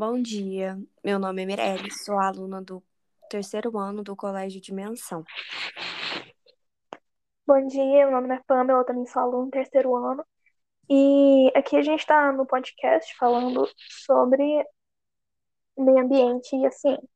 Bom dia, meu nome é Mirelle, sou aluna do terceiro ano do Colégio Dimensão. Bom dia, meu nome é Pamela, também sou aluna do terceiro ano. E aqui a gente está no podcast falando sobre meio ambiente e a ciência.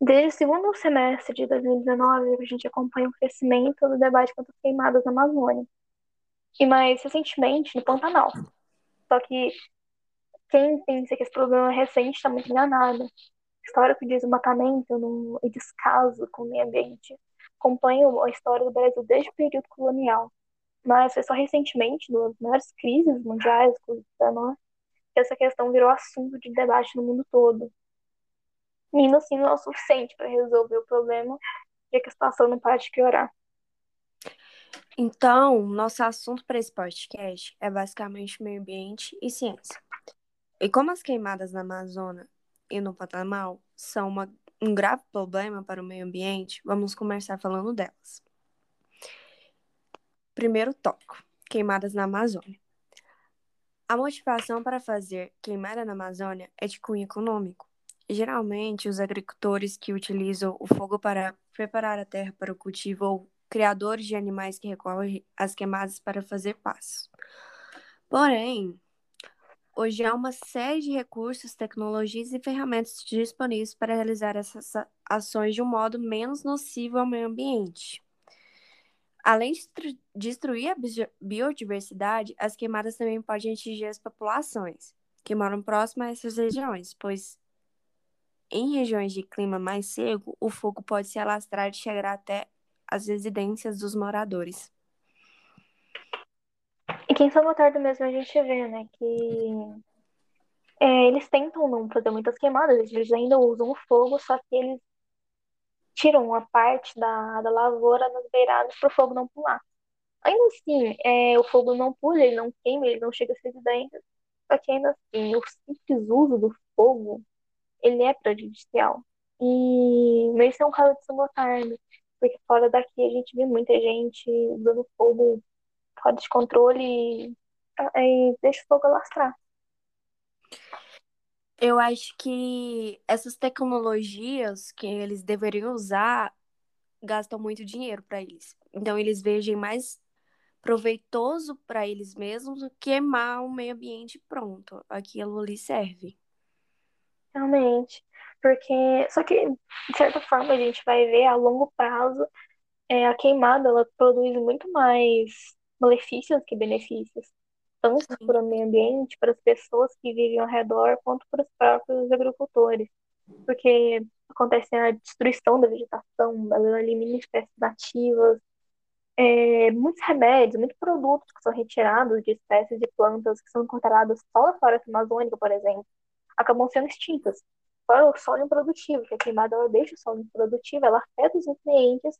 Desde o segundo semestre de 2019, a gente acompanha o crescimento do debate contra as queimadas na Amazônia. E mais recentemente, no Pantanal. Só que quem pensa que esse problema é recente está muito enganado. Histórico de desmatamento no, e descaso com o meio ambiente acompanha a história do Brasil desde o período colonial. Mas foi só recentemente, nas maiores crises mundiais, Covid-19, que essa questão virou assunto de debate no mundo todo. E ainda assim não é o suficiente para resolver o problema, já que a situação não para de piorar. Então, nosso assunto para esse podcast é basicamente meio ambiente e ciência. E como as queimadas na Amazônia e no Pantanal são uma, um grave problema para o meio ambiente, vamos começar falando delas. Primeiro tópico: queimadas na Amazônia. A motivação para fazer queimada na Amazônia é de cunho econômico. Geralmente, os agricultores que utilizam o fogo para preparar a terra para o cultivo ou criadores de animais que recorrem às queimadas para fazer passos. Porém, hoje há uma série de recursos, tecnologias e ferramentas disponíveis para realizar essas ações de um modo menos nocivo ao meio ambiente. Além de destruir a biodiversidade, as queimadas também podem atingir as populações que moram próximas a essas regiões, pois em regiões de clima mais seco, o fogo pode se alastrar e chegar até as residências dos moradores. E quem são tarde mesmo a gente vê, né, que é, eles tentam não fazer muitas queimadas, eles ainda usam o fogo, só que eles tiram uma parte da, da lavoura nas beiradas para o fogo não pular. Ainda assim, é, o fogo não pula, ele não queima, ele não chega às residências, só que ainda assim, o simples uso do fogo ele é prejudicial. E esse é um caso de Gotardo, porque fora daqui a gente vê muita gente usando fogo fora de controle e, e deixa o fogo alastrar. Eu acho que essas tecnologias que eles deveriam usar gastam muito dinheiro para eles. Então eles vejam mais proveitoso para eles mesmos do que queimar o meio ambiente pronto. Aquilo ali serve. Realmente. Porque, só que, de certa forma, a gente vai ver a longo prazo, é, a queimada, ela produz muito mais malefícios que benefícios. Tanto Sim. para o meio ambiente, para as pessoas que vivem ao redor, quanto para os próprios agricultores. Porque acontece a destruição da vegetação, ela elimina espécies nativas, é, muitos remédios, muitos produtos que são retirados de espécies de plantas que são encontradas só na floresta amazônica, por exemplo acabam sendo extintas. Fora o solo improdutivo, que a queimada ela deixa o solo improdutivo, ela afeta os nutrientes,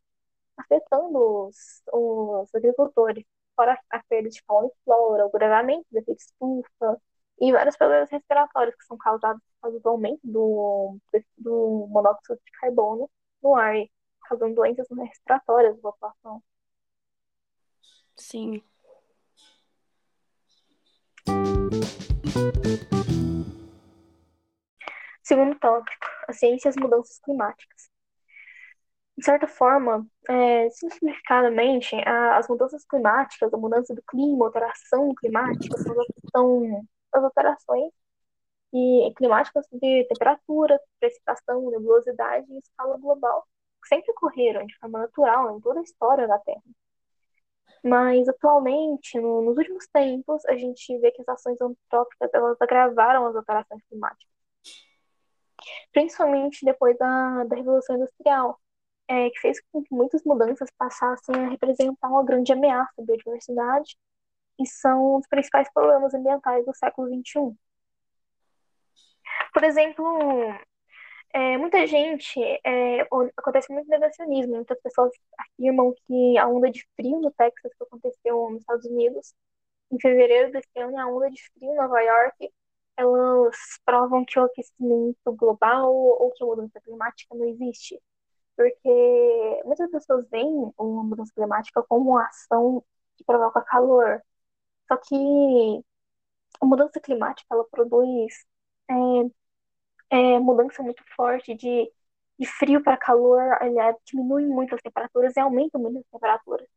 afetando os, os agricultores. Fora a perda de fauna e flora, o gravamento do efeito estufa e vários problemas respiratórios que são causados pelo aumento do, do monóxido de carbono no ar, causando doenças respiratórias da população. Sim. Segundo tópico, a ciência e as mudanças climáticas. De certa forma, é, simplificadamente, a, as mudanças climáticas, a mudança do clima, a alteração climática, são, são as alterações e, climáticas de temperatura, precipitação, nebulosidade em escala global, que sempre ocorreram de forma natural em toda a história da Terra. Mas atualmente, no, nos últimos tempos, a gente vê que as ações antrópicas elas agravaram as alterações climáticas principalmente depois da, da Revolução Industrial, é, que fez com que muitas mudanças passassem a representar uma grande ameaça à biodiversidade e são os principais problemas ambientais do século XXI. Por exemplo, é, muita gente, é, acontece muito negacionismo, muitas pessoas afirmam que a onda de frio no Texas que aconteceu nos Estados Unidos em fevereiro desse ano, a onda de frio em Nova York elas provam que o aquecimento global ou que a mudança climática não existe. porque muitas pessoas veem uma mudança climática como uma ação que provoca calor. Só que a mudança climática ela produz é, é, mudança muito forte de, de frio para calor, aliás, diminui muito as temperaturas e aumenta muito as temperaturas.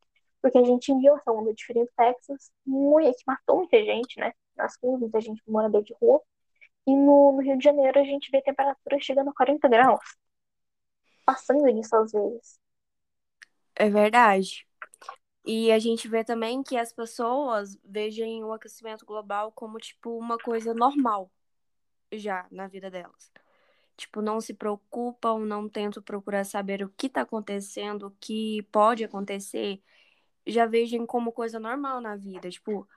Porque a gente viu essa onda de frio no Texas, muito, que matou muita gente, né? Nas ruas, muita gente morador de rua. E no, no Rio de Janeiro a gente vê temperaturas chegando a 40 graus. Passando disso às vezes. É verdade. E a gente vê também que as pessoas vejam o aquecimento global como, tipo, uma coisa normal já na vida delas. Tipo, não se preocupam, não tentam procurar saber o que está acontecendo, o que pode acontecer. Já vejam como coisa normal na vida. Tipo,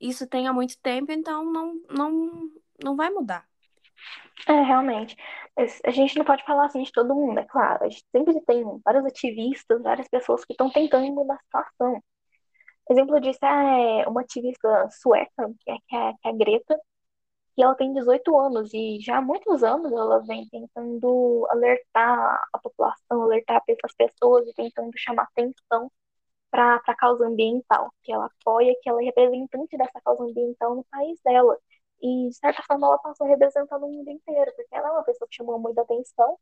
isso tem há muito tempo, então não, não, não vai mudar. É, realmente. A gente não pode falar assim de todo mundo, é claro. A gente sempre tem vários ativistas, várias pessoas que estão tentando mudar a situação. Exemplo disso é uma ativista sueca, que é, que é, que é a Greta, e ela tem 18 anos e já há muitos anos ela vem tentando alertar a população, alertar as pessoas e tentando chamar atenção para a causa ambiental, que ela apoia, que ela é representante dessa causa ambiental no país dela. E, de certa forma, ela passou representando o mundo inteiro, porque ela é uma pessoa que chamou muita atenção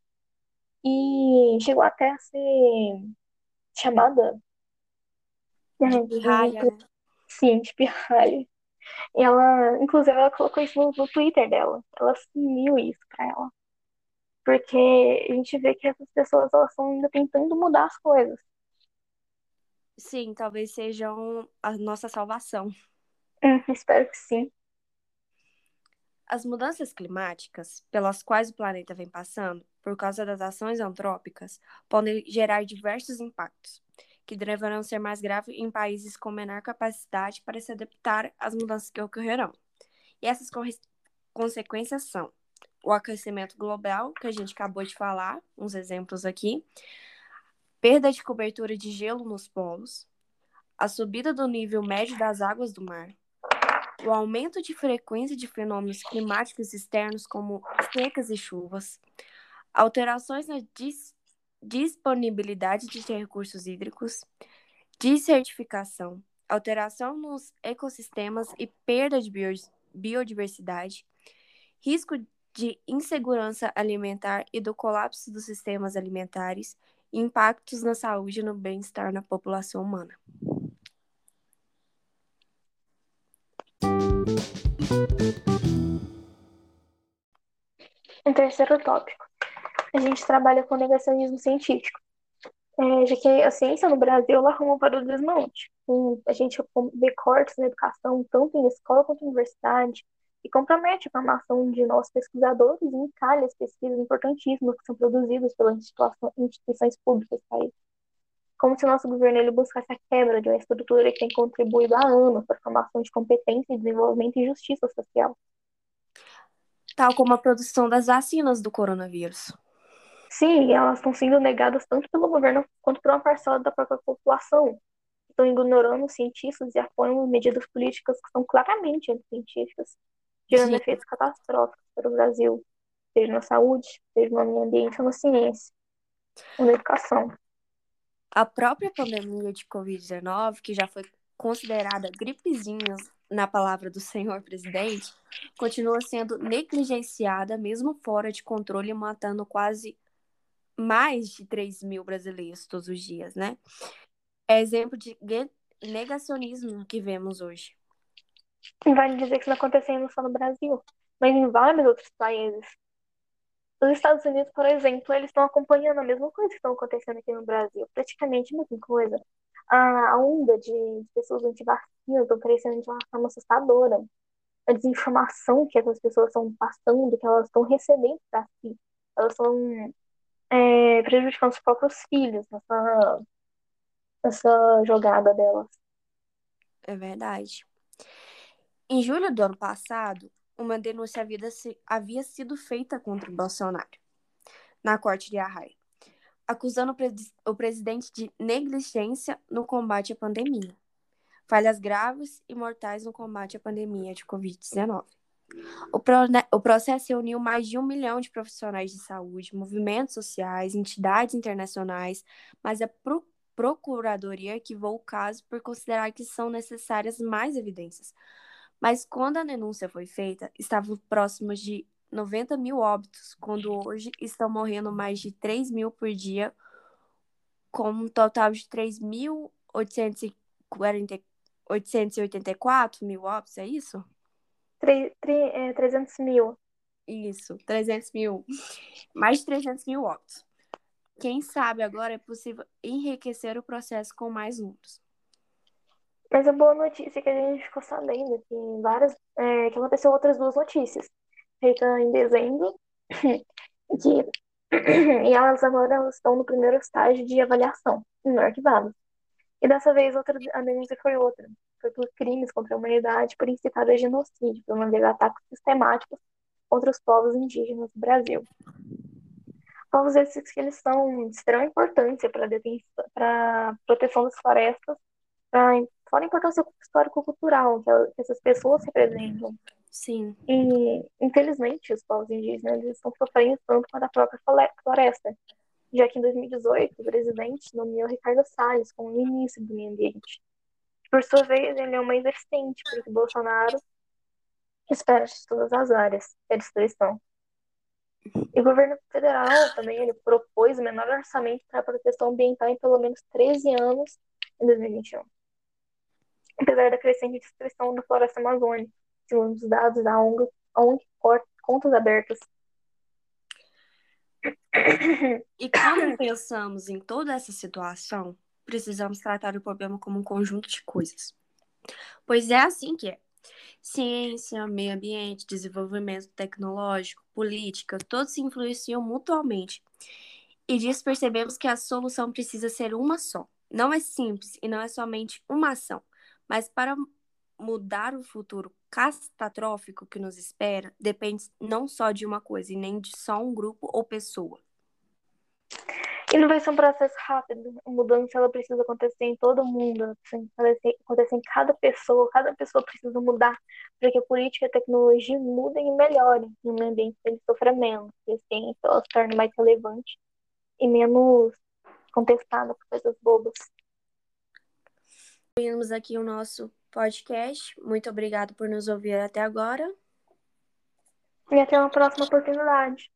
e chegou até a ser chamada. De pirralha, né? Sim, de pirralha. E ela, inclusive, ela colocou isso no, no Twitter dela. Ela assumiu isso pra ela. Porque a gente vê que essas pessoas elas estão ainda tentando mudar as coisas. Sim, talvez sejam a nossa salvação. Hum, espero que sim. As mudanças climáticas, pelas quais o planeta vem passando, por causa das ações antrópicas, podem gerar diversos impactos, que deverão ser mais graves em países com menor capacidade para se adaptar às mudanças que ocorrerão. E essas consequências são o aquecimento global, que a gente acabou de falar, uns exemplos aqui, perda de cobertura de gelo nos polos, a subida do nível médio das águas do mar, o aumento de frequência de fenômenos climáticos externos como secas e chuvas, alterações na dis disponibilidade de recursos hídricos, desertificação, alteração nos ecossistemas e perda de biodiversidade, risco de insegurança alimentar e do colapso dos sistemas alimentares impactos na saúde e no bem-estar na população humana. Um terceiro tópico. A gente trabalha com negacionismo científico. É, já que a ciência no Brasil ela arruma para o desmonte. a gente vê cortes na educação, tanto em escola quanto em universidade, e compromete a formação de nossos pesquisadores e encalha as pesquisas importantíssimas que são produzidas pelas instituições públicas do país como se o nosso governo ele buscasse a quebra de uma estrutura que tem contribuído há anos para a formação de competência desenvolvimento e justiça social. Tal como a produção das vacinas do coronavírus. Sim, elas estão sendo negadas tanto pelo governo quanto por uma parcela da própria população. Estão ignorando os cientistas e apoiam medidas políticas que são claramente anticientíficas, gerando efeitos catastróficos para o Brasil, seja na saúde, seja no meio ambiente ou na ciência, ou na educação. A própria pandemia de Covid-19, que já foi considerada gripezinha na palavra do senhor presidente, continua sendo negligenciada, mesmo fora de controle, matando quase mais de 3 mil brasileiros todos os dias, né? É exemplo de negacionismo que vemos hoje. Vale dizer que isso não acontecendo só no Brasil, mas em vários outros países. Os Estados Unidos, por exemplo, eles estão acompanhando a mesma coisa que estão acontecendo aqui no Brasil, praticamente a mesma coisa. A onda de pessoas anti-vacinas estão crescendo de uma forma assustadora. A desinformação que essas pessoas estão passando, que elas estão recebendo para si, elas estão é, prejudicando os próprios filhos nessa, nessa jogada delas. É verdade. Em julho do ano passado, uma denúncia havia, sido feita contra o Bolsonaro na corte de Arraia, acusando o, pres o presidente de negligência no combate à pandemia, falhas graves e mortais no combate à pandemia de Covid-19. O, pro, o processo reuniu mais de um milhão de profissionais de saúde, movimentos sociais, entidades internacionais, mas a Pro, Procuradoria arquivou o caso por considerar que são necessárias mais evidências. Mas quando a denúncia foi feita, estavam próximos de 90 mil óbitos, quando hoje estão morrendo mais de 3 mil por dia, com um total de 3.884 mil óbitos, é isso? 3, 300 é, mil. Isso, 300 mil. Mais de 300 mil óbitos. Quem sabe agora é possível enriquecer o processo com mais números. Mas a boa notícia é que a gente ficou sabendo que várias, é, que aconteceu outras duas notícias, feita em dezembro, que, e elas agora elas estão no primeiro estágio de avaliação, no arquivado. E dessa vez outra, a denúncia foi outra, foi por crimes contra a humanidade, por incitar a genocídio, por manter ataques sistemáticos contra os povos indígenas do Brasil. Povos esses que eles são de extrema importância para a proteção das florestas, para fora a importância histórico-cultural que essas pessoas representam. Sim. E, infelizmente, os povos indígenas estão sofrendo tanto quanto a própria floresta, já que em 2018 o presidente nomeou Ricardo Salles como ministro do Meio Ambiente. Por sua vez, ele é uma existente, porque Bolsonaro espera de todas as áreas, é a destruição. E o governo federal também ele propôs o menor orçamento para a proteção ambiental em pelo menos 13 anos em 2021. Apesar da crescente destruição da floresta amazônica, segundo os dados da ONG, ONG Contas Abertas. E quando pensamos em toda essa situação, precisamos tratar o problema como um conjunto de coisas. Pois é assim que é. Ciência, meio ambiente, desenvolvimento tecnológico, política, todos se influenciam mutuamente. E disso percebemos que a solução precisa ser uma só. Não é simples e não é somente uma ação, mas para mudar o futuro catastrófico que nos espera, depende não só de uma coisa e nem de só um grupo ou pessoa. E não vai ser um processo rápido. A mudança ela precisa acontecer em todo mundo, assim, acontecer em cada pessoa. Cada pessoa precisa mudar para que a política e a tecnologia mudem e melhorem no meio ambiente que ele sofra menos, que a ciência ela se torne mais relevante e menos contestada por coisas bobas. Terminamos aqui o nosso podcast. Muito obrigado por nos ouvir até agora. E até uma próxima oportunidade.